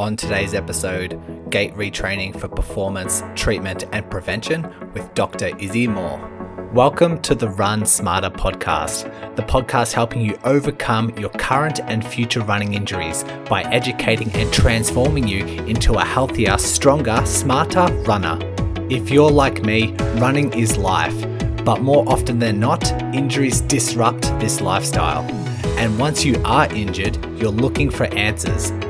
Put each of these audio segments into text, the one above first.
On today's episode, gait retraining for performance, treatment, and prevention with Dr. Izzy Moore. Welcome to the Run Smarter podcast, the podcast helping you overcome your current and future running injuries by educating and transforming you into a healthier, stronger, smarter runner. If you're like me, running is life, but more often than not, injuries disrupt this lifestyle. And once you are injured, you're looking for answers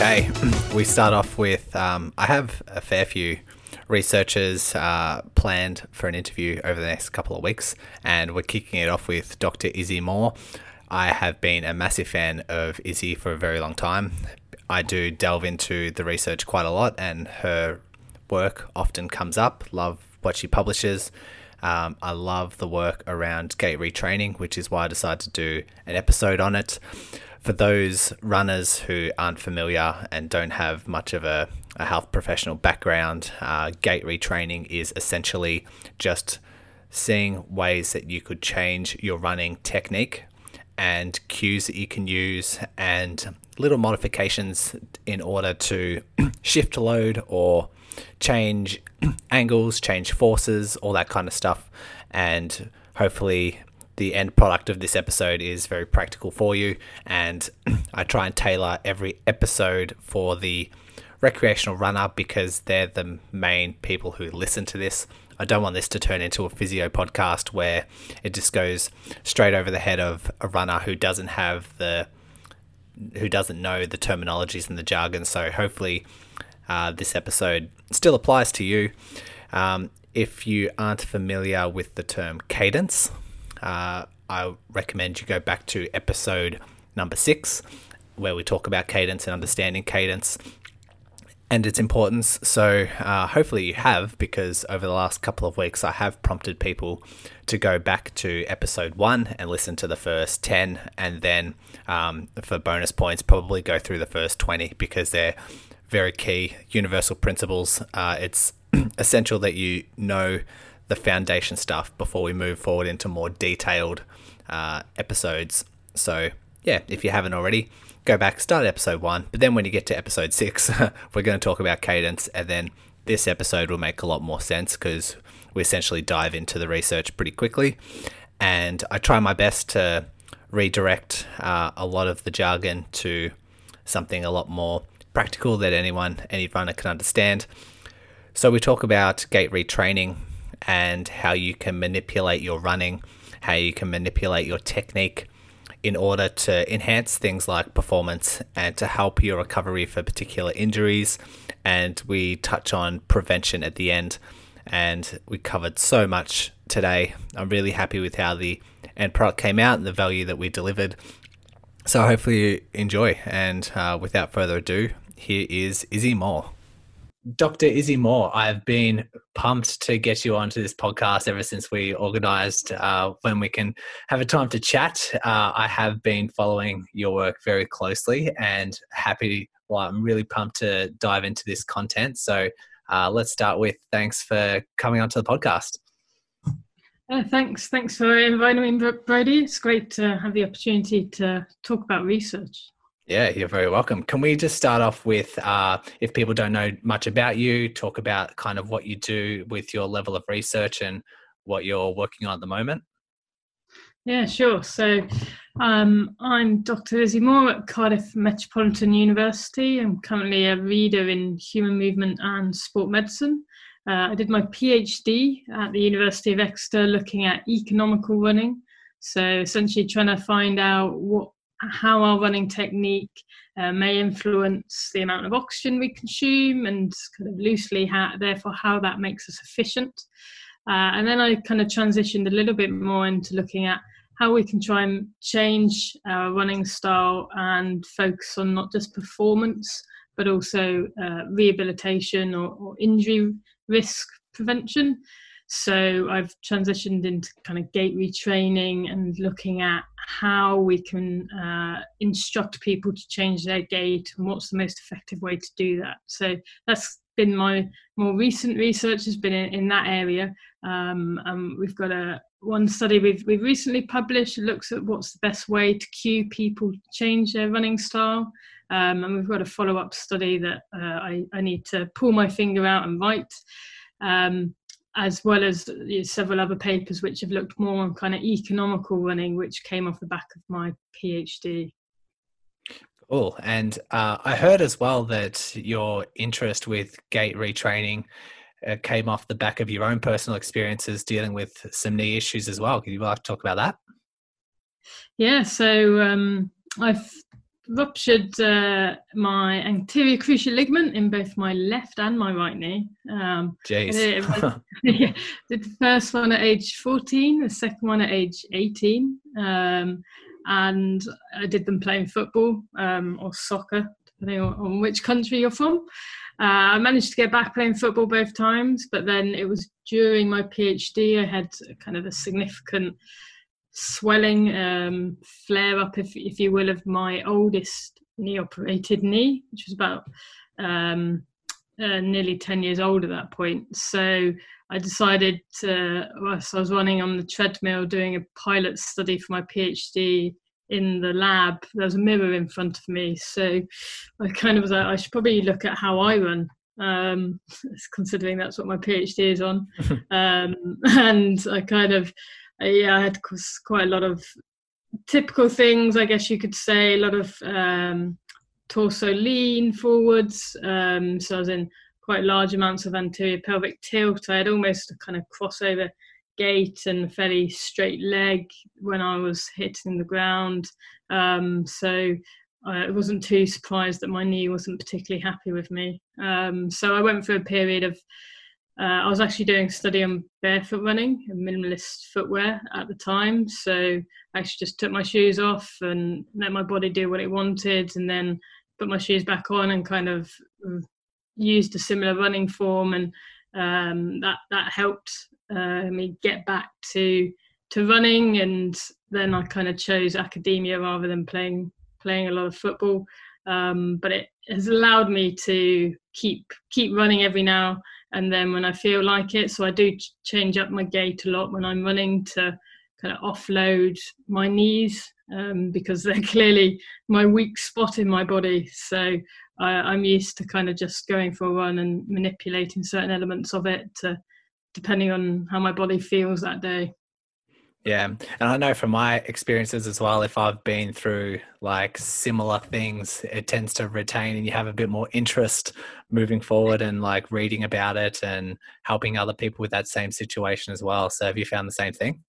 Okay, we start off with um, I have a fair few researchers uh, planned for an interview over the next couple of weeks, and we're kicking it off with Dr. Izzy Moore. I have been a massive fan of Izzy for a very long time. I do delve into the research quite a lot, and her work often comes up. Love what she publishes. Um, I love the work around gait retraining, which is why I decided to do an episode on it for those runners who aren't familiar and don't have much of a, a health professional background, uh, gait retraining is essentially just seeing ways that you could change your running technique and cues that you can use and little modifications in order to shift load or change angles, change forces, all that kind of stuff. And hopefully the end product of this episode is very practical for you. And I try and tailor every episode for the recreational runner because they're the main people who listen to this. I don't want this to turn into a physio podcast where it just goes straight over the head of a runner who doesn't have the who doesn't know the terminologies and the jargon. So hopefully, uh, this episode still applies to you. Um, if you aren't familiar with the term cadence, uh, I recommend you go back to episode number six, where we talk about cadence and understanding cadence and its importance. So, uh, hopefully, you have, because over the last couple of weeks, I have prompted people to go back to episode one and listen to the first 10, and then um, for bonus points, probably go through the first 20 because they're very key universal principles. Uh, it's essential that you know the foundation stuff before we move forward into more detailed uh, episodes. So, yeah, if you haven't already, go back, start episode one. But then when you get to episode six, we're going to talk about cadence. And then this episode will make a lot more sense because we essentially dive into the research pretty quickly. And I try my best to redirect uh, a lot of the jargon to something a lot more practical that anyone, any runner can understand. So we talk about gait retraining and how you can manipulate your running, how you can manipulate your technique in order to enhance things like performance and to help your recovery for particular injuries. And we touch on prevention at the end. And we covered so much today. I'm really happy with how the end product came out and the value that we delivered. So hopefully you enjoy. And uh, without further ado, here is Izzy Moore. Dr. Izzy Moore, I've been pumped to get you onto this podcast ever since we organized uh, when we can have a time to chat. Uh, I have been following your work very closely and happy. Well, I'm really pumped to dive into this content. So uh, let's start with thanks for coming onto the podcast. Uh, thanks. Thanks for inviting me, Brodie. It's great to have the opportunity to talk about research. Yeah, you're very welcome. Can we just start off with, uh, if people don't know much about you, talk about kind of what you do with your level of research and what you're working on at the moment? Yeah, sure. So um, I'm Dr. Izzy Moore at Cardiff Metropolitan University. I'm currently a reader in human movement and sport medicine. Uh, I did my PhD at the University of Exeter looking at economical running. So essentially trying to find out what how our running technique uh, may influence the amount of oxygen we consume and kind of loosely how, therefore how that makes us efficient. Uh, and then i kind of transitioned a little bit more into looking at how we can try and change our running style and focus on not just performance but also uh, rehabilitation or, or injury risk prevention so I've transitioned into kind of gait retraining and looking at how we can uh, instruct people to change their gait and what's the most effective way to do that. So that's been my more recent research has been in, in that area. Um, um, we've got a one study we've we've recently published looks at what's the best way to cue people to change their running style. Um, and we've got a follow up study that uh, I, I need to pull my finger out and write. Um, as well as you know, several other papers which have looked more on kind of economical running, which came off the back of my PhD. Cool. And uh, I heard as well that your interest with gait retraining uh, came off the back of your own personal experiences dealing with some knee issues as well. Could you like to talk about that? Yeah. So um, I've ruptured uh, my anterior cruciate ligament in both my left and my right knee. Um, Jeez. yeah, did the first one at age 14, the second one at age 18. Um, and I did them playing football um, or soccer, depending on, on, which country you're from. Uh, I managed to get back playing football both times, but then it was during my PhD, I had kind of a significant swelling, um, flare up, if, if you will, of my oldest knee operated knee, which was about um, uh, nearly 10 years old at that point. So I decided to, whilst I was running on the treadmill doing a pilot study for my PhD in the lab, there was a mirror in front of me. So I kind of was like, I should probably look at how I run. Um, considering that's what my PhD is on, um, and I kind of yeah, I had quite a lot of typical things, I guess you could say, a lot of um, torso lean forwards. Um, so I was in quite large amounts of anterior pelvic tilt. I had almost a kind of crossover gait and a fairly straight leg when I was hitting the ground. Um, so I wasn't too surprised that my knee wasn't particularly happy with me. Um, so I went through a period of uh, I was actually doing a study on barefoot running and minimalist footwear at the time. So I actually just took my shoes off and let my body do what it wanted, and then put my shoes back on and kind of mm, used a similar running form, and um, that that helped uh, me get back to to running. And then I kind of chose academia rather than playing playing a lot of football. Um, but it has allowed me to keep keep running every now and then when I feel like it, so I do change up my gait a lot when I'm running to kind of offload my knees um, because they're clearly my weak spot in my body. So I, am used to kind of just going for a run and manipulating certain elements of it to, depending on how my body feels that day. Yeah. And I know from my experiences as well, if I've been through like similar things, it tends to retain and you have a bit more interest moving forward and like reading about it and helping other people with that same situation as well. So have you found the same thing?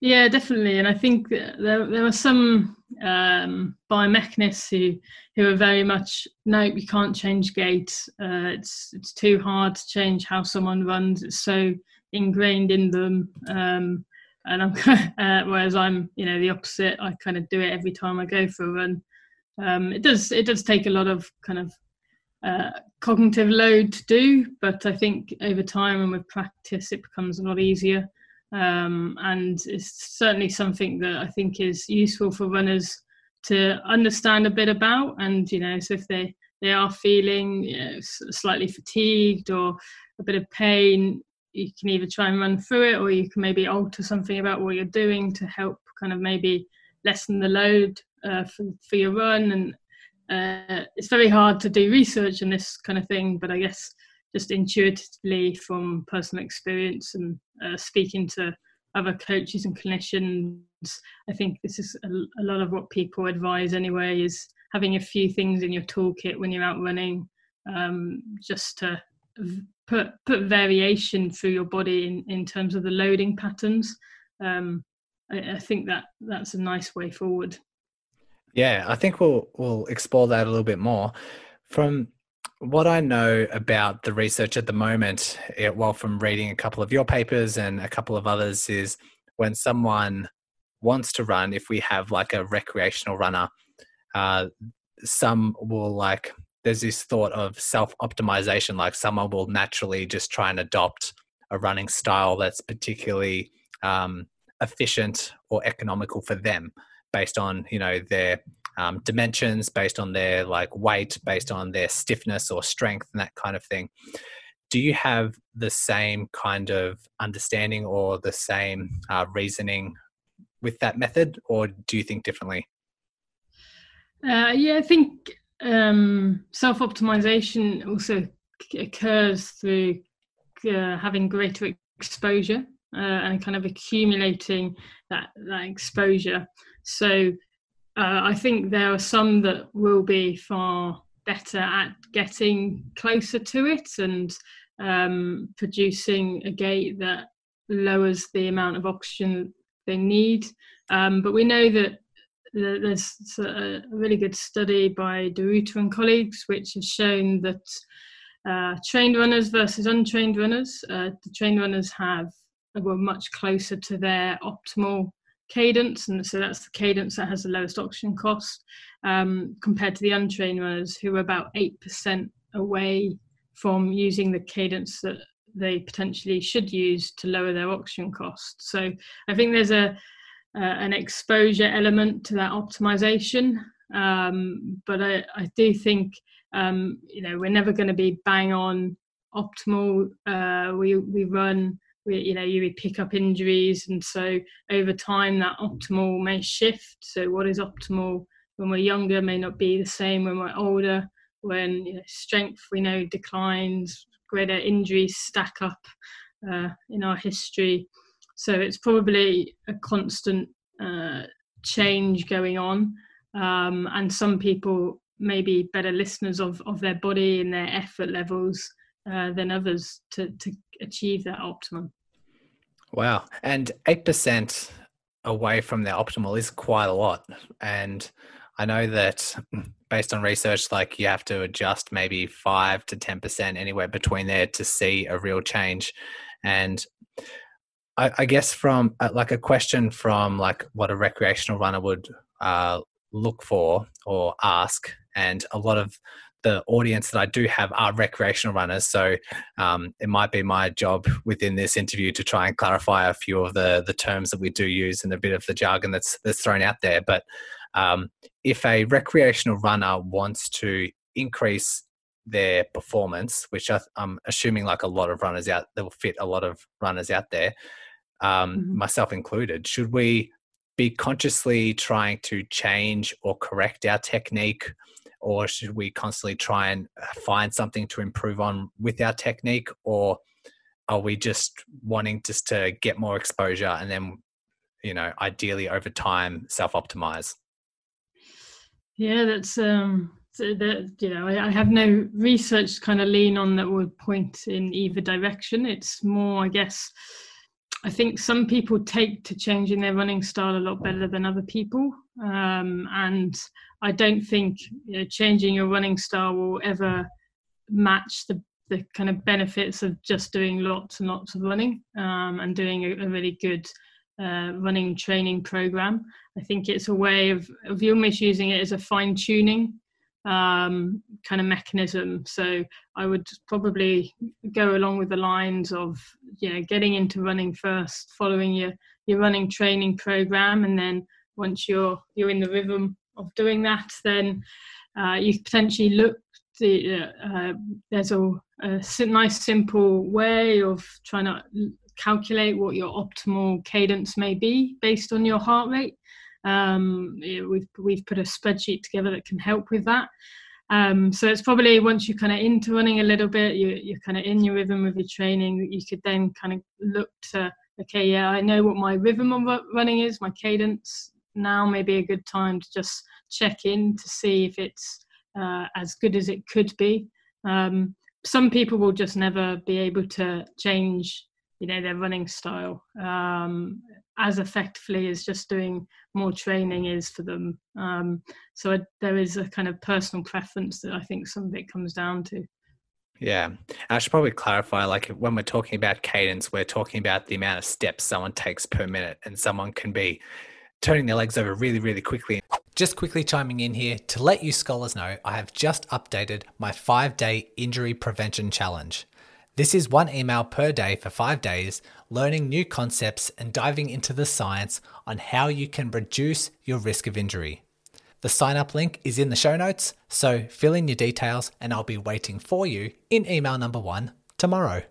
Yeah, definitely. And I think there, there are some um, biomechanists who, who are very much, no, you can't change gait. Uh, it's, it's too hard to change how someone runs. It's so ingrained in them. Um, and I'm uh, whereas I'm you know the opposite. I kind of do it every time I go for a run. Um, it does it does take a lot of kind of uh, cognitive load to do, but I think over time and with practice it becomes a lot easier. Um, and it's certainly something that I think is useful for runners to understand a bit about. And you know, so if they they are feeling you know, slightly fatigued or a bit of pain, you can either try and run through it or you can maybe alter something about what you're doing to help kind of maybe lessen the load uh, for, for your run. And uh, it's very hard to do research in this kind of thing but i guess just intuitively from personal experience and uh, speaking to other coaches and clinicians i think this is a, a, lot of what people advise anyway is having a few things in your toolkit when you're out running um, just to put put variation through your body in, in terms of the loading patterns. Um, I, I, think that that's a nice way forward. Yeah, I think we'll we'll explore that a little bit more. From what I know about the research at the moment, it, well, from reading a couple of your papers and a couple of others, is when someone wants to run, if we have like a recreational runner, uh, some will like, there's this thought of self optimization, like someone will naturally just try and adopt a running style that's particularly um, efficient or economical for them based on, you know, their um, dimensions, based on their like weight, based on their stiffness or strength and that kind of thing. Do you have the same kind of understanding or the same uh, reasoning with that method, or do you think differently? Uh, yeah, I think um, self optimization also occurs through uh, having greater exposure uh, and kind of accumulating that, that exposure. So uh, I think there are some that will be far better at getting closer to it and um, producing a gait that lowers the amount of oxygen they need. Um, but we know that there's a really good study by De Ruiter and colleagues which has shown that uh, trained runners versus untrained runners, uh, the trained runners have were much closer to their optimal cadence, and so that's the cadence that has the lowest oxygen cost um, compared to the untrained runners who are about eight percent away from using the cadence that they potentially should use to lower their oxygen cost. So I think there's a uh, an exposure element to that optimization, um, but I, I, do think um, you know we're never going to be bang on optimal. Uh, we we run. We, you know, you pick up injuries, and so over time that optimal may shift. So, what is optimal when we're younger may not be the same when we're older. When you know, strength we know declines, greater injuries stack up uh, in our history. So it's probably a constant uh, change going on. Um, and some people may be better listeners of, of their body and their effort levels uh, than others to, to achieve that optimum. Wow. And 8% away from their optimal is quite a lot. And I know that based on research, like you have to adjust maybe five to 10% anywhere between there to see a real change. And I, I guess from uh, like a question from like what a recreational runner would uh, look for or ask, and a lot of the audience that I do have are recreational runners. So um, it might be my job within this interview to try and clarify a few of the the terms that we do use and a bit of the jargon that's that's thrown out there. But um, if a recreational runner wants to increase their performance, which I, am assuming like a lot of runners out that will fit a lot of runners out there, um, mm-hmm. myself included, should we be consciously trying to change or correct our technique? Or should we constantly try and uh, find something to improve on with our technique? Or are we just wanting just to get more exposure and then, you know, ideally over time self optimize? Yeah, that's um, that you know I, I, have no research to kind of lean on that would point in either direction. It's more, I guess. I think some people take to changing their running style a lot better than other people, um, and I don't think you know, changing your running style will ever match the the kind of benefits of just doing lots and lots of running um, and doing a, a really good uh, running training program. I think it's a way of, of almost using it as a fine tuning um, kind of mechanism. So I would probably go along with the lines of you know getting into running first, following your your running training program, and then once you're you're in the rhythm of doing that, then uh, you potentially look. The, uh, there's a, a nice simple way of trying to calculate what your optimal cadence may be based on your heart rate. Um, we've we've put a spreadsheet together that can help with that. Um, so it's probably once you're kind of into running a little bit, you, you're kind of in your rhythm with your training. You could then kind of look to okay, yeah, I know what my rhythm of running is, my cadence. Now may be a good time to just check in to see if it's uh, as good as it could be. Um, some people will just never be able to change you know their running style um, as effectively as just doing more training is for them. Um, so I, there is a kind of personal preference that I think some of it comes down to. Yeah, I should probably clarify. Like when we're talking about cadence, we're talking about the amount of steps someone takes per minute, and someone can be turning their legs over really, really quickly. Just quickly chiming in here to let you scholars know, I have just updated my five day injury prevention challenge. This is one email per day for five days, learning new concepts and diving into the science on how you can reduce your risk of injury. The sign up link is in the show notes, so fill in your details and I'll be waiting for you in email number one tomorrow.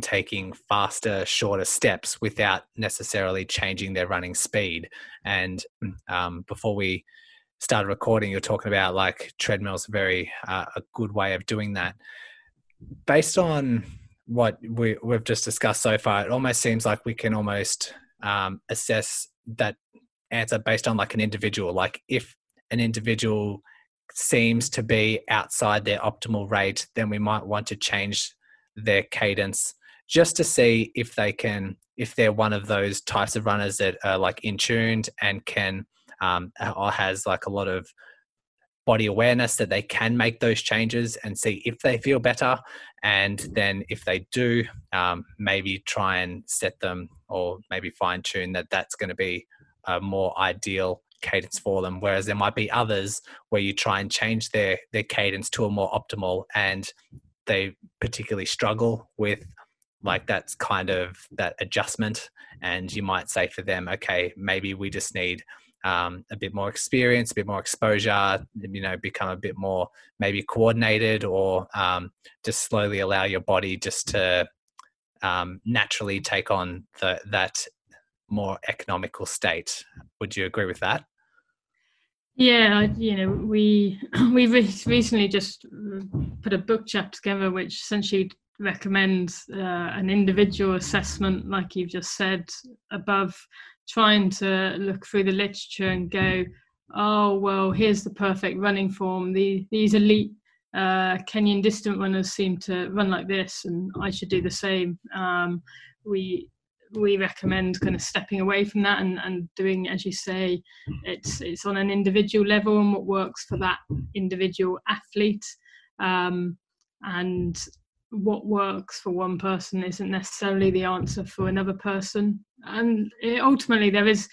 Taking faster, shorter steps without necessarily changing their running speed. And um, before we started recording, you're talking about like treadmills, very uh, a good way of doing that. Based on what we, we've just discussed so far, it almost seems like we can almost um, assess that answer based on like an individual. Like if an individual seems to be outside their optimal rate, then we might want to change their cadence just to see if they can, if they're one of those types of runners that are like in tuned and can, um, or has like a lot of body awareness that they can make those changes and see if they feel better. And then if they do, um, maybe try and set them or maybe fine tune that that's going to be a more ideal cadence for them. Whereas there might be others where you try and change their, their cadence to a more optimal and they particularly struggle with like that's kind of that adjustment and you might say for them okay maybe we just need um, a bit more experience, a bit more exposure, you know, become a bit more maybe coordinated or um, just slowly allow your body just to um, naturally take on the, that more economical state. Would you agree with that? Yeah, you know, we we recently just put a book chapter together, which essentially recommends uh, an individual assessment, like you've just said, above trying to look through the literature and go, oh well, here's the perfect running form. The, these elite uh, Kenyan distant runners seem to run like this, and I should do the same. Um, we we recommend kind of stepping away from that and, and doing, as you say, it's it's on an individual level and what works for that individual athlete. Um, and what works for one person isn't necessarily the answer for another person. And it, ultimately there is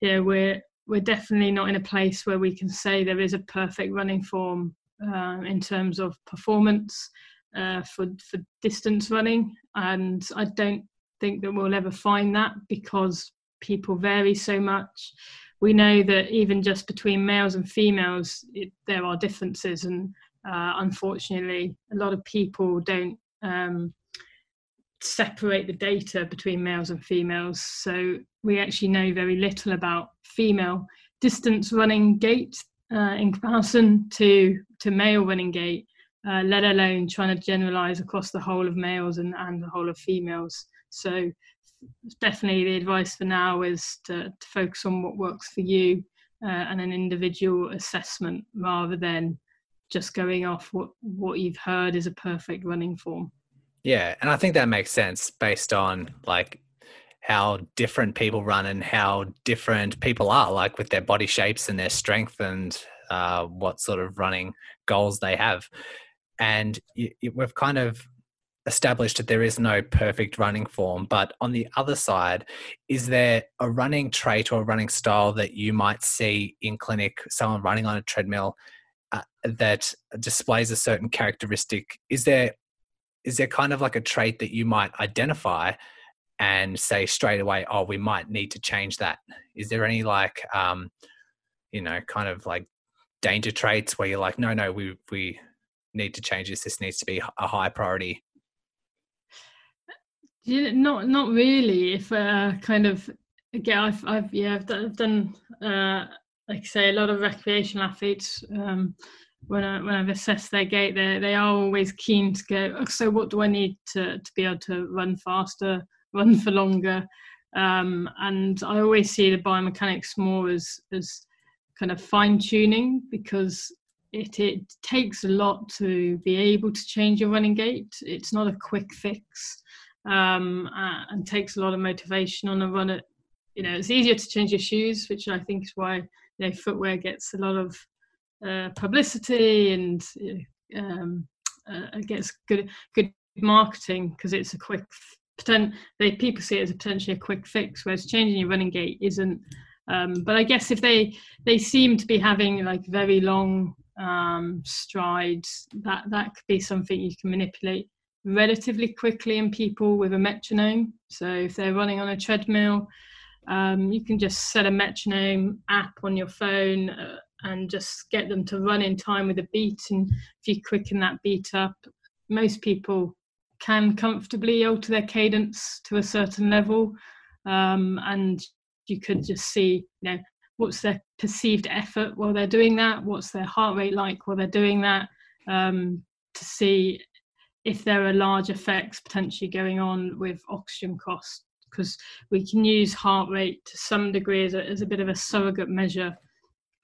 yeah we're we're definitely not in a place where we can say there is a perfect running form uh, in terms of performance uh, for for distance running. And i don't think that we'll ever find that because people vary so much. We know that even just between males and females it, there are differences and uh, unfortunately, a lot of people don't um, separate the data between males and females. So we actually know very little about female distance running gait uh, in comparison to, to male running gait, uh, let alone trying to generalize across the whole of males and, and the whole of females. So definitely the advice for now is to, to focus on what works for you uh, and an individual assessment rather than just going off what what you've heard is a perfect running form. Yeah, and I think that makes sense based on like how different people run and how different people are, like with their body shapes and their strength and uh, what sort of running goals they have. And we've kind of established that there is no perfect running form. But on the other side, is there a running trait or a running style that you might see in clinic, someone running on a treadmill uh, that displays a certain characteristic is there is there kind of like a trait that you might identify and say straight away oh we might need to change that. Is there any like um you know kind of like danger traits where you're like no no we we need to change this. This needs to be a high priority yeah, not not really. If uh kind of again i've, I've yeah i've done, I've done uh like I say, a lot of recreational athletes, um, when, I, when I've assessed their gait, they they are always keen to go. Oh, so, what do I need to to be able to run faster, run for longer? Um, and I always see the biomechanics more as as kind of fine tuning because it it takes a lot to be able to change your running gait. It's not a quick fix, um, and takes a lot of motivation on a run you know it's easier to change your shoes, which I think is why you know footwear gets a lot of uh, publicity and um, uh, gets good good marketing because it's a quick potent, they people see it as a potentially a quick fix, whereas changing your running gait isn't. Um, but I guess if they they seem to be having like very long um, strides, that that could be something you can manipulate relatively quickly in people with a metronome. So if they're running on a treadmill, um, you can just set a metronome app on your phone uh, and just get them to run in time with a beat. And if you quicken that beat up, most people can comfortably alter their cadence to a certain level um, and you could just see you know what's their perceived effort while they're doing that what's their heart rate like while they're doing that um, to see if there are large effects potentially going on with oxygen cost because we can use heart rate to some degree as a, as a bit of a surrogate measure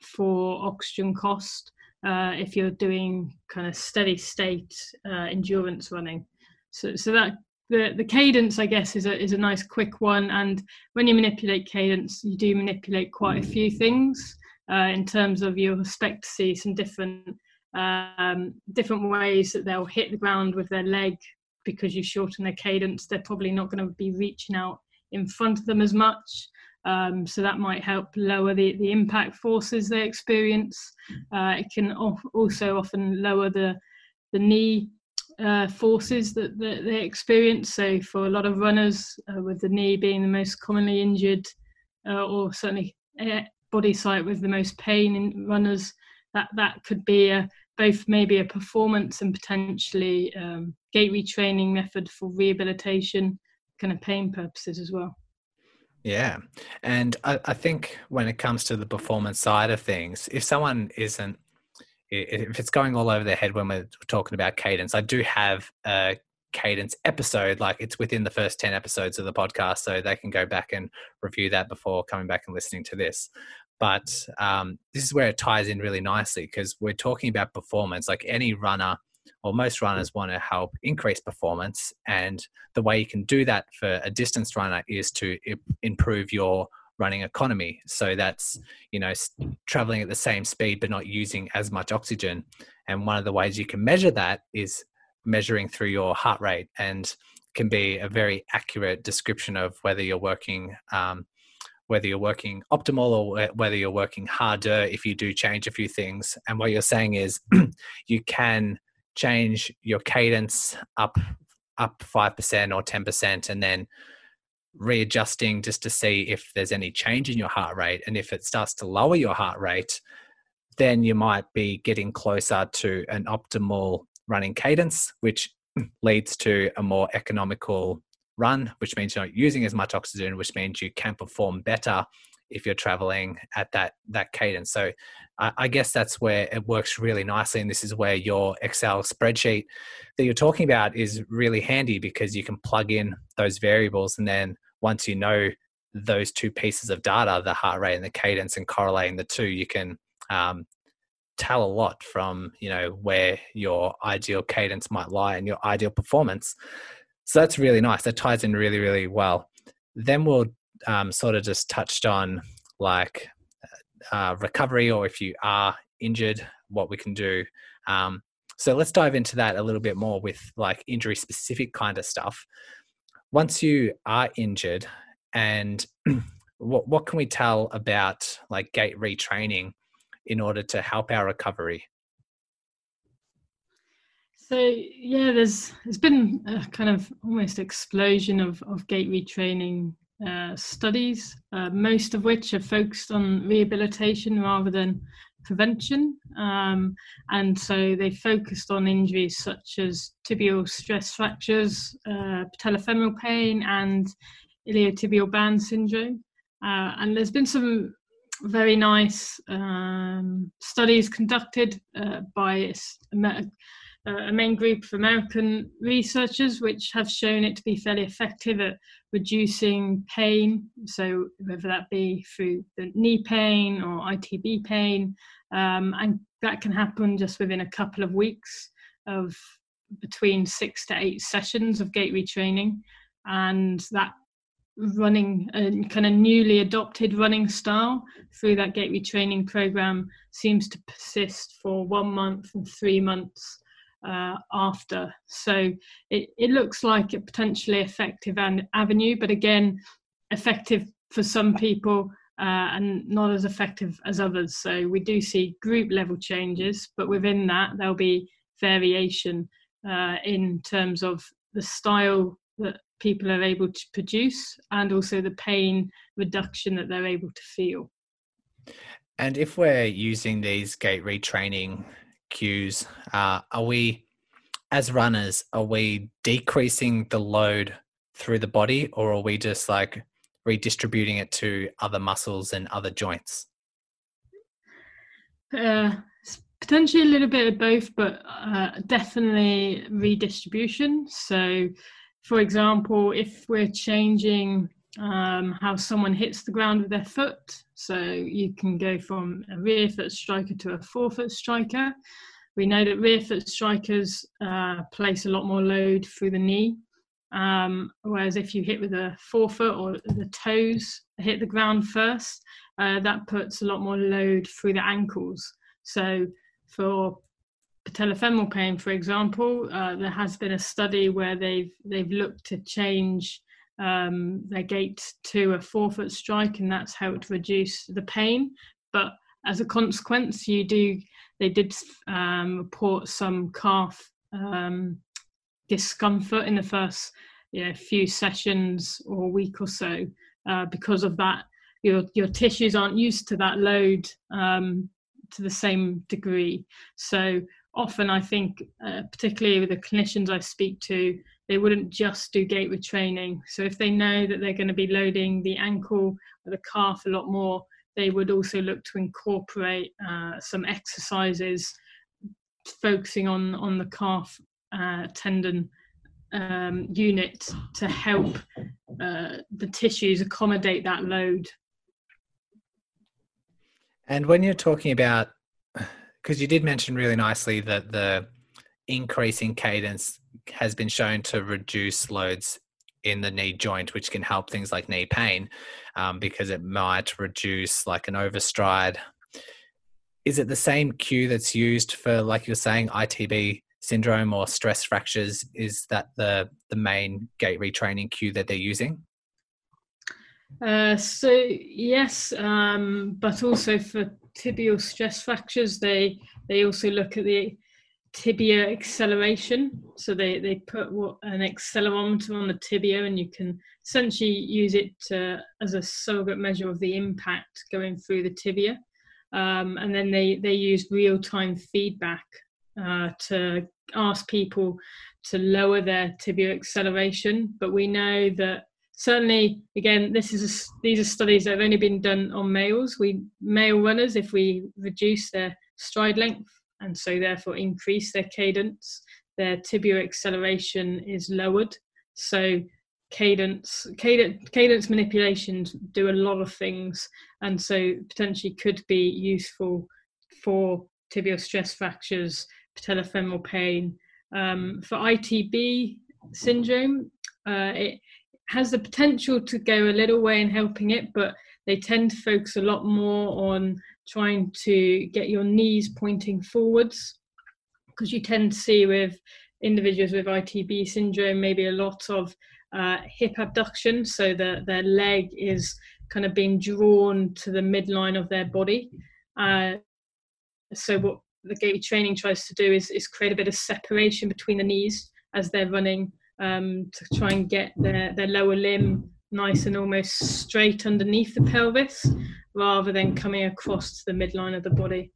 for oxygen cost uh, if you're doing kind of steady state uh, endurance running. So so that the the cadence i guess is a is a nice quick one. And when you manipulate cadence you do manipulate quite a few things uh, in terms of you'll expect to see some different um, different ways that they'll hit the ground with their leg because you shorten their cadence they're probably not going to be reaching out in front of them as much um, so that might help lower the, the impact forces they experience uh, it can also often lower the the knee uh, forces that, that, they experience. So, for a lot of runners, uh, with the knee being the most commonly injured, uh, or certainly body site with the most pain in runners, that that could be a, both maybe a performance and potentially um, gait retraining method for rehabilitation, kind of pain purposes as well. Yeah. And I, I think when it comes to the performance side of things, if someone isn't if it's going all over their head when we're talking about cadence, I do have a cadence episode, like it's within the first 10 episodes of the podcast, so they can go back and review that before coming back and listening to this. But um, this is where it ties in really nicely because we're talking about performance. Like any runner, or most runners want to help increase performance. And the way you can do that for a distance runner is to improve your running economy. So that's, you know, traveling at the same speed but not using as much oxygen. And one of the ways you can measure that is measuring through your heart rate and can be a very accurate description of whether you're working um, whether you're working optimal or whether you're working harder if you do change a few things and what you're saying is you can change your cadence up up 5% or 10% and then readjusting just to see if there's any change in your heart rate. And if it starts to lower your heart rate, then you might be getting closer to an optimal running cadence, which leads to a more economical run, which means you're not using as much oxygen, which means you can perform better if you're traveling at that that cadence. So I, I guess that's where it works really nicely, and this is where your Excel spreadsheet that you're talking about is really handy because you can plug in those variables, and then once you know those two pieces of data, the heart rate and the cadence, and correlating the two, you can um, tell a lot from you know where your ideal cadence might lie and your ideal performance. So that's really nice. That ties in really, really well. Then we'll um, sort of just touched on like uh, recovery or if you are injured, what we can do. Um, so let's dive into that a little bit more with like injury specific kind of stuff. Once you are injured, and what what can we tell about like gait retraining in order to help our recovery? So yeah, there's there's been a kind of almost explosion of of gait retraining uh, studies, uh, most of which are focused on rehabilitation rather than prevention. Um, and so they focused on injuries such as tibial stress fractures, uh, patellofemoral pain, and iliotibial band syndrome. Uh, and there's been some very nice um, studies conducted uh, by a, a main group of American researchers, which have shown it to be fairly effective at reducing pain. So, whether that be through the knee pain or ITB pain, um, and that can happen just within a couple of weeks of between six to eight sessions of gait retraining, and that running a kind of newly adopted running style through that gait retraining program seems to persist for one month and three months uh, after. So it, it looks like a potentially effective an, avenue, but again, effective for some people uh, and not as effective as others. So we do see group level changes, but within that, there'll be variation uh, in terms of the style that people are able to produce and also the pain reduction that they're able to feel. And if we're using these gait retraining cues, uh, are we, as runners, are we decreasing the load through the body or are we just like redistributing it to other muscles and other joints? Uh, potentially a little bit of both, but uh, definitely redistribution. So, for example, if we're changing um, how someone hits the ground with their foot, so you can go from a rear foot striker to a forefoot striker. We know that rear foot strikers uh, place a lot more load through the knee um, whereas if you hit with a forefoot or the toes hit the ground first, uh, that puts a lot more load through the ankles. So for patellofemoral pain, for example, uh, there has been a study where they've they've looked to change um, their gait to a forefoot strike, and that's helped reduce the pain. But as a consequence, you do they did um, report some calf um, discomfort in the first you know, few sessions or week or so uh, because of that. Your your tissues aren't used to that load um, to the same degree. So often, I think, uh, particularly with the clinicians I speak to, they wouldn't just do gait retraining. So if they know that they're going to be loading the ankle or the calf a lot more, they would also look to incorporate uh, some exercises focusing on on the calf uh, tendon um, unit to help uh, the tissues accommodate that load. And when you're talking about, because you did mention really nicely that the increasing cadence has been shown to reduce loads in the knee joint, which can help things like knee pain um, because it might reduce like an overstride. Is it the same cue that's used for, like you're saying, ITB syndrome or stress fractures is that the the main gait retraining cue that they're using uh, so yes um, but also for tibial stress fractures they they also look at the tibia acceleration. So they they put what an accelerometer on the tibia and you can essentially use it as a surrogate measure of the impact going through the tibia. Um, and then they they use real-time feedback uh, to ask people to lower their tibia acceleration, but we know that certainly again this is a, these are studies that have only been done on males. We male runners if we reduce their stride length and so therefore increase their cadence their tibial acceleration is lowered so cadence cadence cadence manipulations do a lot of things and so potentially could be useful for tibial stress fractures patellofemoral pain. Um, for ITB syndrome, uh, it has the potential to go a little way in helping it, but they tend to focus a lot more on trying to get your knees pointing forwards because you tend to see with individuals with ITB syndrome maybe a lot of uh, hip abduction, so that their leg is kind of being drawn to the midline of their body. Uh, so what the gait training tries to do is, is create a bit of separation between the knees as they're running um, to try and get their, their lower limb nice and almost straight underneath the pelvis rather than coming across to the midline of the body.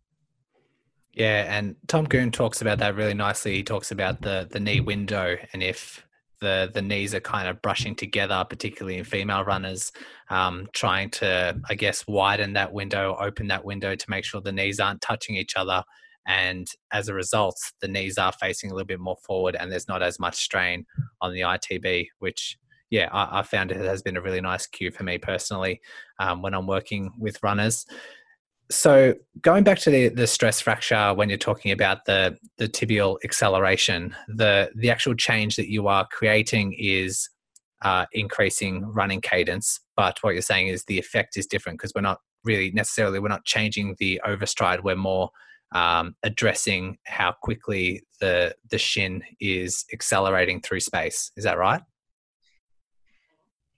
Yeah, and Tom Goom talks about that really nicely. He talks about the the knee window and if the the knees are kind of brushing together, particularly in female runners, um, trying to I guess widen that window, open that window to make sure the knees aren't touching each other and as a result, the knees are facing a little bit more forward, and there's not as much strain on the ITB, which yeah, I, I found it has been a really nice cue for me personally um, when I'm working with runners. So going back to the, the stress fracture, when you're talking about the the tibial acceleration, the the actual change that you are creating is uh, increasing running cadence. But what you're saying is the effect is different because we're not really necessarily we're not changing the overstride. We're more um, addressing how quickly the the shin is accelerating through space. Is that right?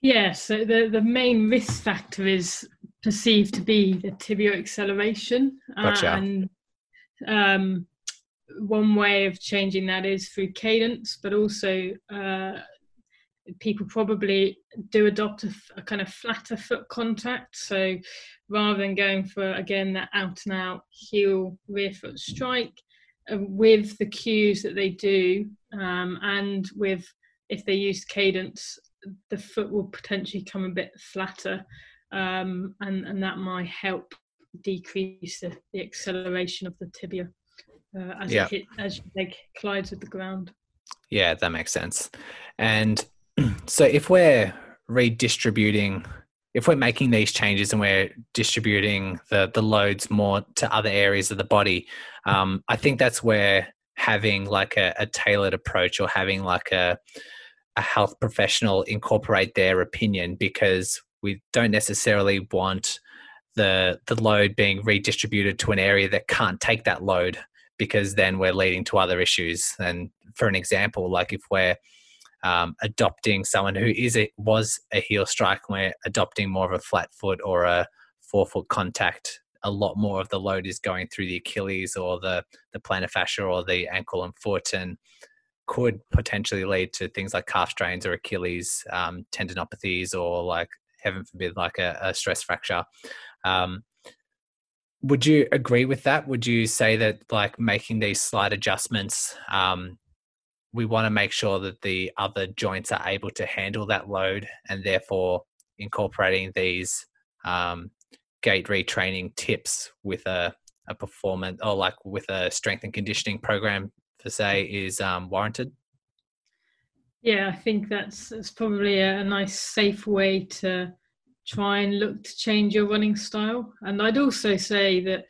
Yeah. So the the main risk factor is perceived to be the tibial acceleration, gotcha. uh, and um, one way of changing that is through cadence, but also uh, people probably do adopt a, a, kind of flatter foot contact. So rather than going for again that out and out heel rear foot strike, uh, with the cues that they do, um, and with if they use cadence, the foot will potentially come a bit flatter, um, and and that might help decrease the, the acceleration of the tibia uh, as yeah. it hit, as your leg collides with the ground. Yeah, that makes sense. And so if we're redistributing if we're making these changes and we're distributing the the loads more to other areas of the body um, i think that's where having like a, a, tailored approach or having like a a health professional incorporate their opinion because we don't necessarily want the the load being redistributed to an area that can't take that load because then we're leading to other issues. And for an example like if we're um, adopting someone who is a, was a heel strike and we're adopting more of a flat foot or a forefoot contact a lot more of the load is going through the achilles or the the plantar fascia or the ankle and foot. And could potentially lead to things like calf strains or achilles um, tendinopathies or like heaven forbid like a, a stress fracture. Um, would you agree with that? Would you say that like making these slight adjustments um, we want to make sure that the other joints are able to handle that load and therefore incorporating these um, gait retraining tips with a, a performance or like with a strength and conditioning program per se is um, warranted yeah i think that's, that's probably a, a nice safe way to try and look to change your running style and i'd also say that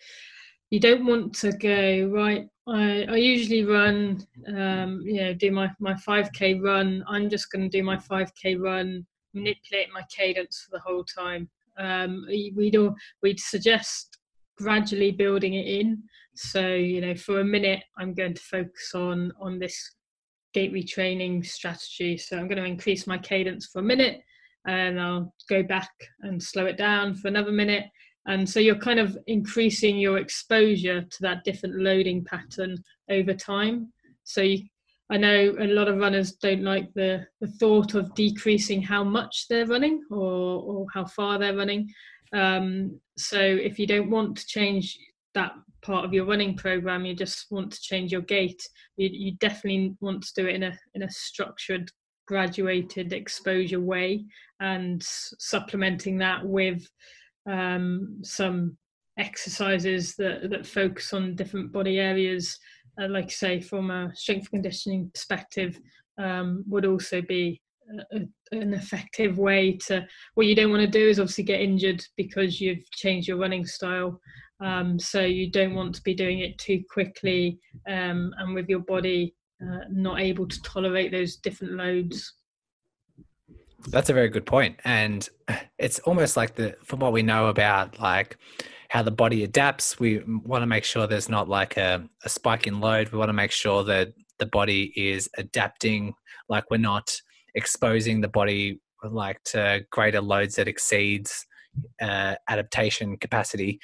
you don't want to go right I, I usually run, um, you know, do my, my 5K run. I'm just going to do my 5K run, manipulate my cadence for the whole time. Um, we'd, all, we'd suggest gradually building it in. So, you know, for a minute, I'm going to focus on, on this gait retraining strategy. So I'm going to increase my cadence for a minute and I'll go back and slow it down for another minute. And so you're kind of increasing your exposure to that different loading pattern over time. So you, i know a lot of runners don't like the, the thought of decreasing how much they're running or, or how far they're running. Um, so if you don't want to change that part of your running program you just want to change your gait you, you definitely want to do it in a in a structured graduated exposure way and supplementing that with um, some exercises that, that focus on different body areas, uh, like say, from a strength conditioning perspective, um, would also be a, an effective way to. What you don't want to do is obviously get injured because you've changed your running style. Um, so you don't want to be doing it too quickly um, and with your body uh, not able to tolerate those different loads. That's a very good point, and it's almost like the from what we know about like how the body adapts. We want to make sure there's not like a, a spike in load. We want to make sure that the body is adapting. Like we're not exposing the body like to greater loads that exceeds uh, adaptation capacity.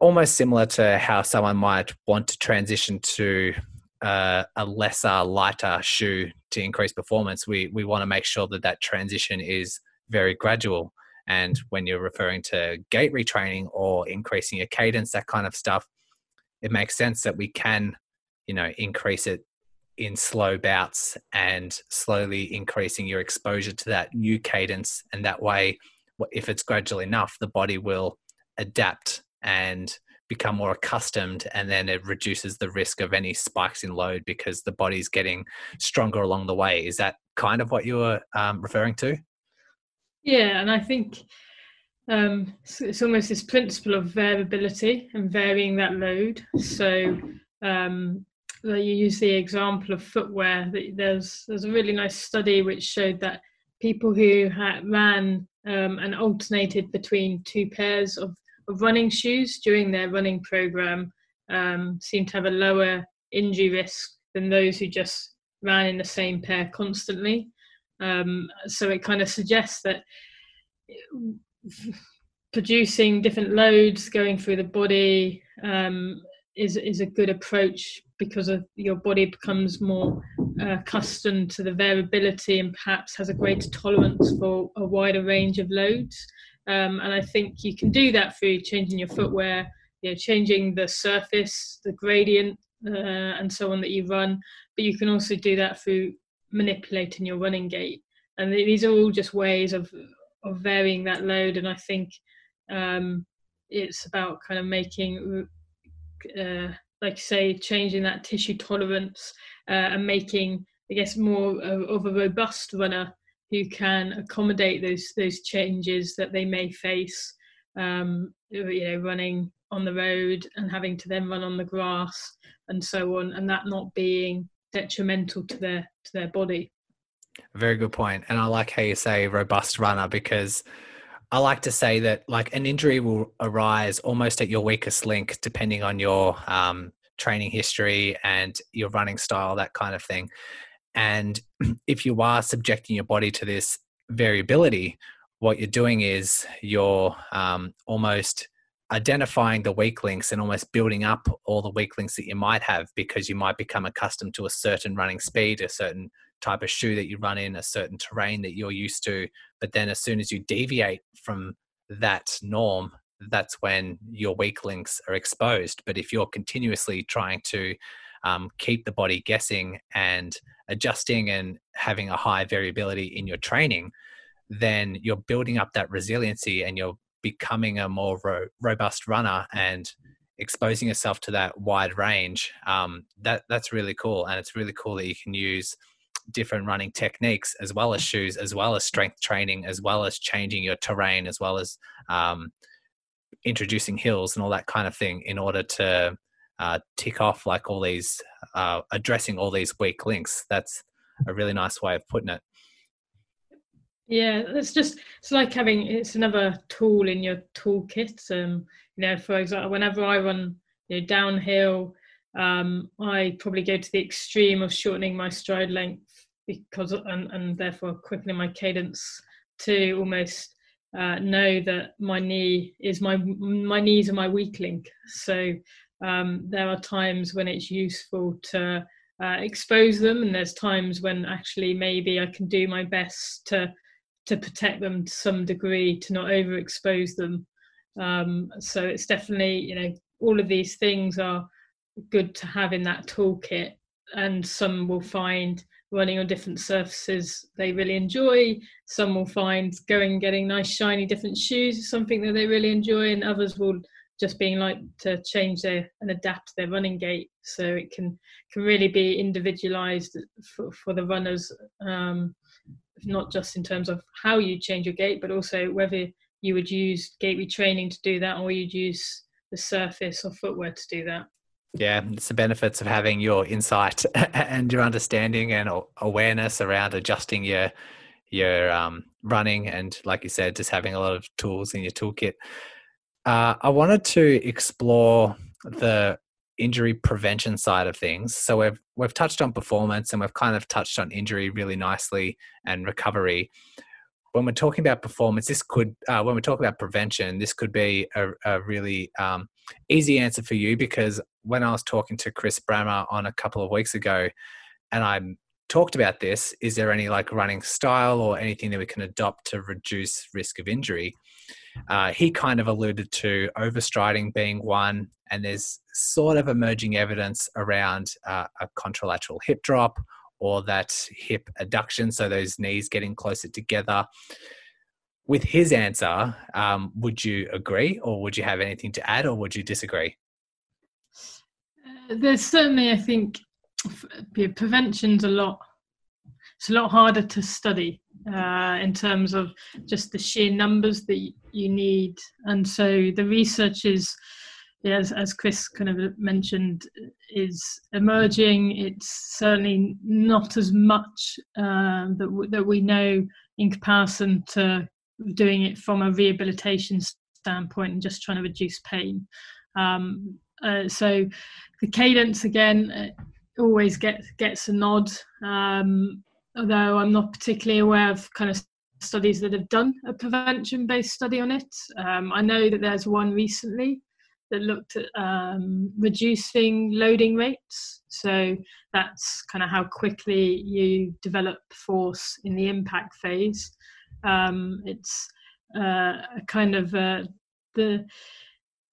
Almost similar to how someone might want to transition to uh, a lesser, lighter shoe to increase performance, we we want to make sure that that transition is very gradual. And when you're referring to gait retraining or increasing your cadence, that kind of stuff, it makes sense that we can, you know, increase it in slow bouts and slowly increasing your exposure to that new cadence. And that way, if it's gradual enough, the body will adapt and become more accustomed and then it reduces the risk of any spikes in load because the body's getting stronger along the way. Is that kind of what you were um, referring to? Yeah and i think um, it's almost this principle of variability and varying that load. So um, you use the example of footwear there's there's a really nice study which showed that people who had, ran um, and alternated between two pairs of, of running shoes during their running program um, seem to have a lower injury risk than those who just ran in the same pair constantly. Um, so it kind of suggests that producing different loads going through the body um, is is a good approach because of your body becomes more uh, accustomed to the variability and perhaps has a greater tolerance for a wider range of loads. Um, and I think you can do that through changing your footwear, you know, changing the surface, the gradient, uh, and so on that you run. But you can also do that through manipulating your running gait. And these are all just ways of of varying that load. And I think um, it's about kind of making, uh, like say, changing that tissue tolerance uh, and making, I guess, more of a robust runner who can accommodate those those changes that they may face. Um, you know, running on the road and having to then run on the grass and so on, and that not being detrimental to their to their body. Very good. And I like how you say robust runner because I like to say that like an injury will arise almost at your weakest link, depending on your um, training history and your running style, that kind of thing. And if you are subjecting your body to this variability, what you're doing is you're um, almost identifying the weak links and almost building up all the weak links that you might have because you might become accustomed to a certain running speed, a certain type of shoe that you run in, a certain terrain that you're used to. But then as soon as you deviate from that norm, that's when your weak links are exposed. But if you're continuously trying to um, keep the body guessing and adjusting and having a high variability in your training, then you're building up that resiliency and you're becoming a more ro- robust runner and exposing yourself to that wide range. Um, that that's really cool, and it's really cool that you can use different running techniques as well as shoes as well as strength training as well as changing your terrain as well as um, introducing hills and all that kind of thing in order to uh, tick off like all these uh, addressing all these weak links. That's a really nice way of putting it. Yeah it's just it's like having it's another tool in your toolkit. Um you know for example whenever i run you know downhill um, I probably go to the extreme of shortening my stride length because and, and therefore quickening my cadence to almost uh, know that my knee is my my knees are my weak link. So um, there are times when it's useful to uh, expose them, and there's times when actually maybe I can do my best to to protect them to some degree, to not overexpose them. Um, so it's definitely you know all of these things are good to have in that toolkit, and some will find running on different surfaces they really enjoy. Some will find going getting nice shiny different shoes is something that they really enjoy, and others will just being like to change their and adapt their running gait so it can can really be individualized for, for the runners um, not just in terms of how you change your gait but also whether you would use gait retraining to do that or you'd use the surface or footwear to do that yeah, it's the benefits of having your insight and your understanding and awareness around adjusting your your um, running and, like you said, just having a lot of tools in your toolkit. Uh, I wanted to explore the injury prevention side of things. So we've we've touched on performance and we've kind of touched on injury really nicely and recovery when we're talking about performance, this could, uh, when we're talking about prevention, this could be a, a really um, easy answer for you because when I was talking to Chris Bramah on a couple of weeks ago, and I talked about this, is there any like running style or anything that we can adopt to reduce risk of injury? Uh, he kind of alluded to overstriding being one, and there's sort of emerging evidence around uh, a contralateral hip drop or that hip adduction, so those knees getting closer together. With his answer, um, would you agree, or would you have anything to add, or would you disagree? Uh, there's certainly, I think, prevention's a lot. It's a lot harder to study uh, in terms of just the sheer numbers that you need, and so the research is, as, as Chris kind of mentioned, is emerging. It's certainly not as much uh, that w- that we know in comparison to doing it from a rehabilitation standpoint and just trying to reduce pain. Um, uh, so the cadence again uh, always gets gets a nod, um, although I'm not particularly aware of kind of studies that have done a prevention based study on it. Um, I know that there's one recently that looked at um, reducing loading rates. So that's kind of how quickly you develop force in the impact phase. Um, it's uh, a kind of uh, the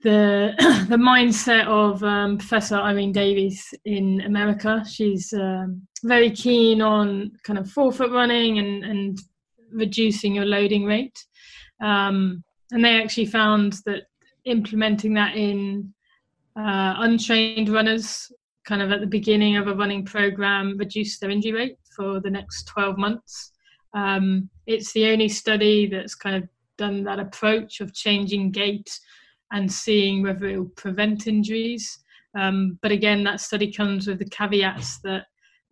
the the mindset of um, Professor Irene Davis in America. She's um, very keen on kind of forefoot running and and reducing your loading rate. Um, and they actually found that implementing that in uh, untrained runners, kind of at the beginning of a running program, reduced their injury rate for the next 12 months. Um, it's the only study that's kind of done that approach of changing gait and seeing whether it will prevent injuries. Um, but again, that study comes with the caveats that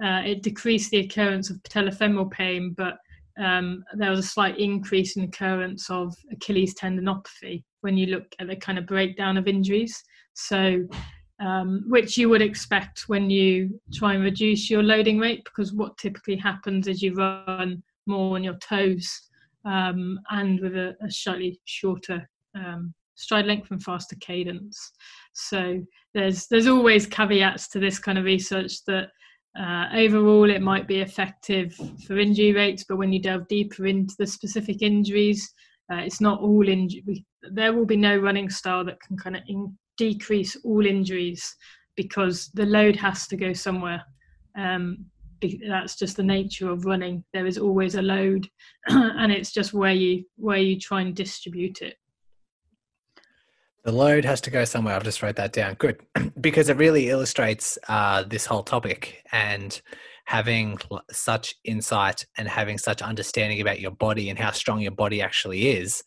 uh, it decreased the occurrence of patellofemoral pain, but um, there was a slight increase in occurrence of Achilles tendinopathy when you look at the kind of breakdown of injuries. So, um, which you would expect when you try and reduce your loading rate, because what typically happens is you run more on your toes um, and with a, a slightly shorter um, stride length and faster cadence. So there's there's always caveats to this kind of research that uh, overall it might be effective for injury rates, but when you delve deeper into the specific injuries, uh, it's not all injury. There will be no running style that can kind of in- decrease all injuries because the load has to go somewhere. Um, that's just the nature of running. There is always a load, and it's just where you where you try and distribute it. The load has to go somewhere. I've just wrote that down. Good, because it really illustrates uh, this whole topic and having such insight and having such understanding about your body and how strong your body actually is.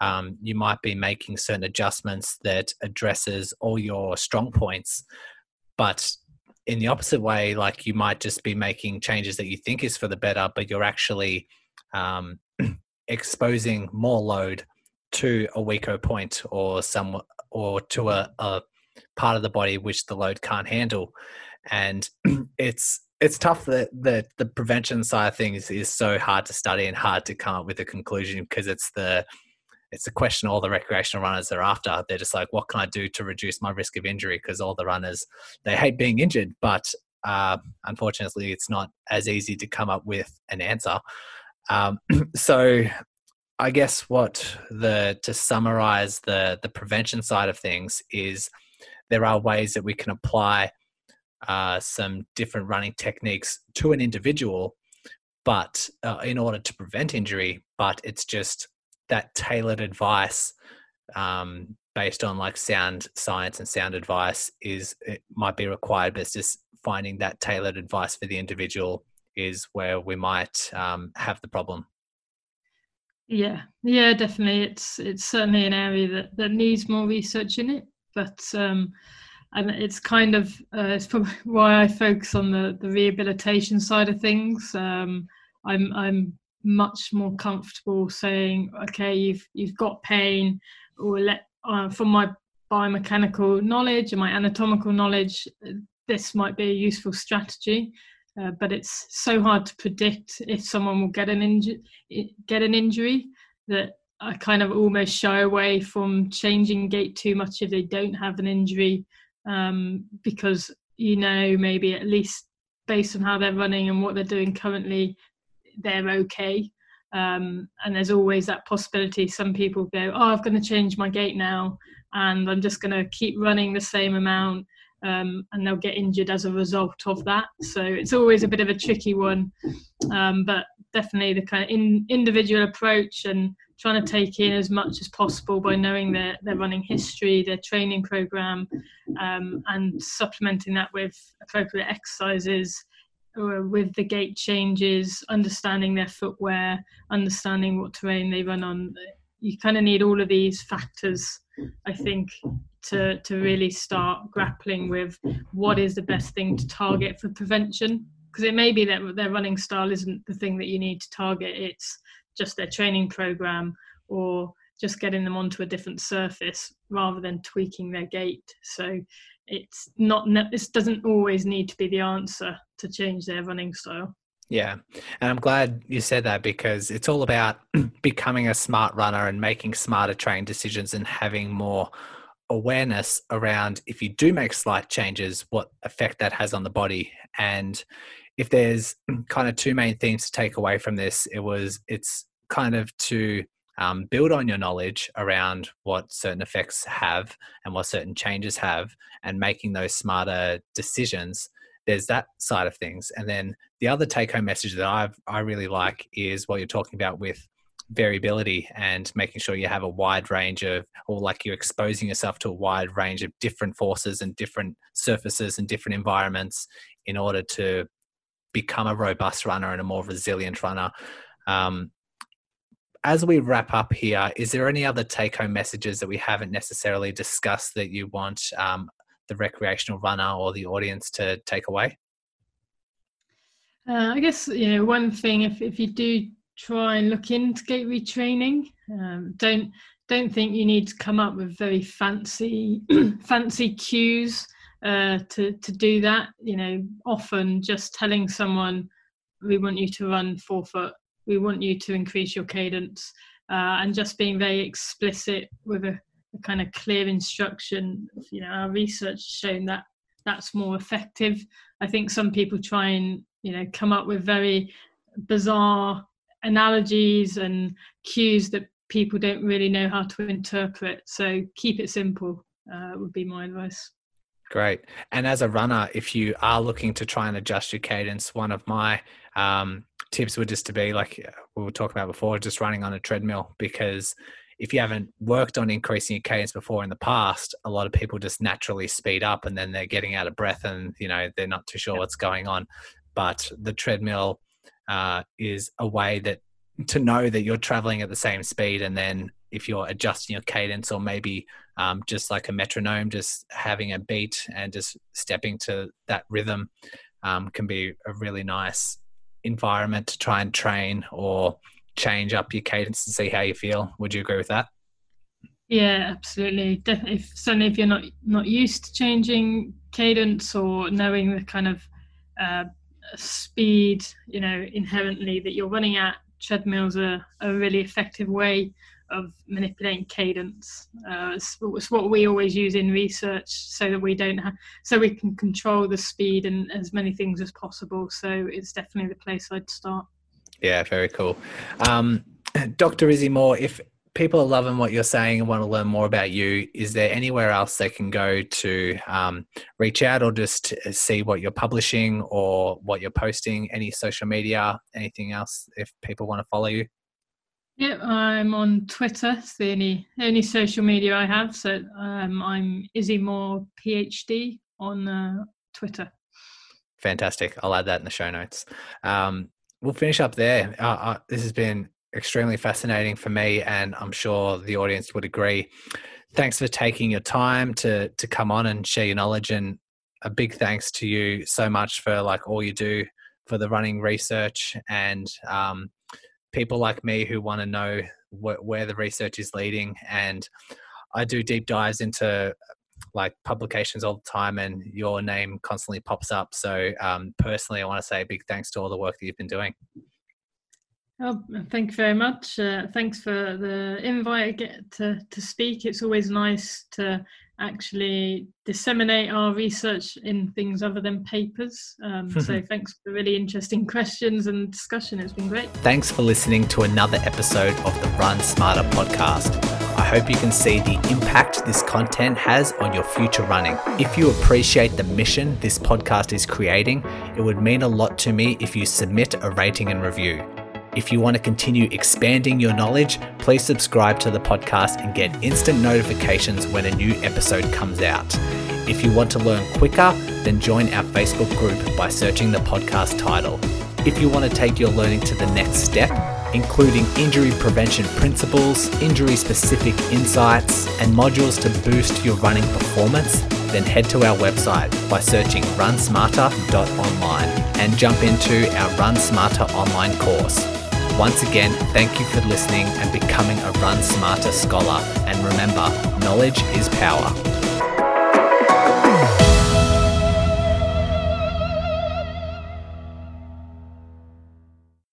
Um, you might be making certain adjustments that addresses all your strong points, but in the opposite way, like you might just be making changes that you think is for the better, but you're actually um, exposing more load to a weaker point or some or to a, a part of the body which the load can't handle, and it's it's tough that the the prevention side of things is so hard to study and hard to come up with a conclusion because it's the it's the question all the recreational runners are after. They're just like, what can I do to reduce my risk of injury? Because all the runners they hate being injured, but uh, unfortunately, it's not as easy to come up with an answer. Um, so, I guess what the to summarize the the prevention side of things is there are ways that we can apply uh, some different running techniques to an individual, but uh, in order to prevent injury, but it's just that tailored advice um, based on like sound science and sound advice is it might be required, but it's just finding that tailored advice for the individual is where we might um, have the problem. Yeah, yeah, definitely. It's it's certainly an area that, that needs more research in it, but um, and it's kind of uh, it's probably why I focus on the the rehabilitation side of things. Um, I'm I'm much more comfortable saying, okay, you've you've got pain, or let uh, from my biomechanical knowledge and my anatomical knowledge, this might be a useful strategy. Uh, but it's so hard to predict if someone will get an injury get an injury that I kind of almost shy away from changing gait too much if they don't have an injury um, because you know maybe at least based on how they're running and what they're doing currently they're okay. Um, and there's always that possibility. Some people go, "Oh, I'm going to change my gait now, and I'm just going to keep running the same amount," um, and they'll get injured as a result of that. So it's always a bit of a tricky one, um, but definitely the kind of in, individual approach and trying to take in as much as possible by knowing their their running history, their training program, um, and supplementing that with appropriate exercises with the gait changes, understanding their footwear, understanding what terrain they run on. You kind of need all of these factors, I think, to to really start grappling with what is the best thing to target for prevention. Because it may be that their running style isn't the thing that you need to target. It's just their training program or just getting them onto a different surface rather than tweaking their gait. So it's not this doesn't always need to be the answer to change their running style. Yeah. And I'm glad you said that because it's all about becoming a smart runner and making smarter training decisions and having more awareness around if you do make slight changes, what effect that has on the body. And if there's kind of two main themes to take away from this, it was it's kind of to um, build on your knowledge around what certain effects have and what certain changes have and making those smarter decisions there's that side of things and then the other take home message that i i really like is what you're talking about with variability and making sure you have a wide range of or like you're exposing yourself to a wide range of different forces and different surfaces and different environments in order to become a robust runner and a more resilient runner um, as we wrap up here, is there any other take home messages that we haven't necessarily discussed that you want um, the recreational runner or the audience to take away? Uh, I guess you know one thing if if you do try and look into gait retraining, um, don't don't think you need to come up with very fancy fancy cues uh, to to do that. You know, often just telling someone we want you to run forefoot, we want you to increase your cadence, uh, and just being very explicit with a a kind of clear instruction. You know, our research has shown that that's more effective. I think some people try and you know come up with very bizarre analogies and cues that people don't really know how to interpret. So keep it simple uh, would be my advice. Great. And as a runner, if you are looking to try and adjust your cadence, one of my um, tips would just to be like we were talking about before, just running on a treadmill because if you haven't worked on increasing your cadence before in the past, a lot of people just naturally speed up and then they're getting out of breath and you know they're not too sure what's going on. But the treadmill uh, is a way that to know that you're traveling at the same speed and then if you're adjusting your cadence or maybe um, just like a metronome just having a beat and just stepping to that rhythm um, can be a really nice environment to try and train or change up your cadence and see how you feel. Would you agree with that? Yeah, absolutely. If, certainly, if you're not not used to changing cadence or knowing the kind of uh, speed, you know, inherently that you're running at, treadmills are a really effective way of manipulating cadence. Uh, it's, it's, what we always use in research, so that we don't have, so we can control the speed and as many things as possible. So it's definitely the place I'd start. Yeah, very cool. Um, Dr. Izzy Moore, if people are loving what you're saying and want to learn more about you, is there anywhere else they can go to um, reach out or just see what you're publishing or what you're posting? Any social media, anything else if people want to follow you? Yeah, I'm on Twitter. It's the only, only social media I have. So um, I'm Izzy Moore PhD on uh, Twitter. Fantastic. I'll add that in the show notes. Um, we'll finish up there. Uh, uh, this has been extremely fascinating for me, and I'm sure the audience would agree. Thanks for taking your time to to come on and share your knowledge, and a big thanks to you so much for like all you do for the running research and um, people like me who want to know wh- where the research is leading. And I do deep dives into like publications all the time and your name constantly pops up. So um, personally, I want to say a big thanks to all the work that you've been doing. Oh, thank you very much. Uh, thanks for the invite to, to speak. It's always nice to actually disseminate our research in things other than papers. Um, so thanks for really interesting questions and discussion. It's been great. Thanks for listening to another episode of the Run Smarter podcast. I hope you can see the impact this content has on your future running. If you appreciate the mission this podcast is creating, it would mean a lot to me if you submit a rating and review. If you want to continue expanding your knowledge, please subscribe to the podcast and get instant notifications when a new episode comes out. If you want to learn quicker, then join our Facebook group by searching the podcast title. If you want to take your learning to the next step, including injury prevention principles, injury specific insights, and modules to boost your running performance, then head to our website by searching runsmarter.online and jump into our Run Smarter online course. Once again, thank you for listening and becoming a Run Smarter scholar. And remember, knowledge is power.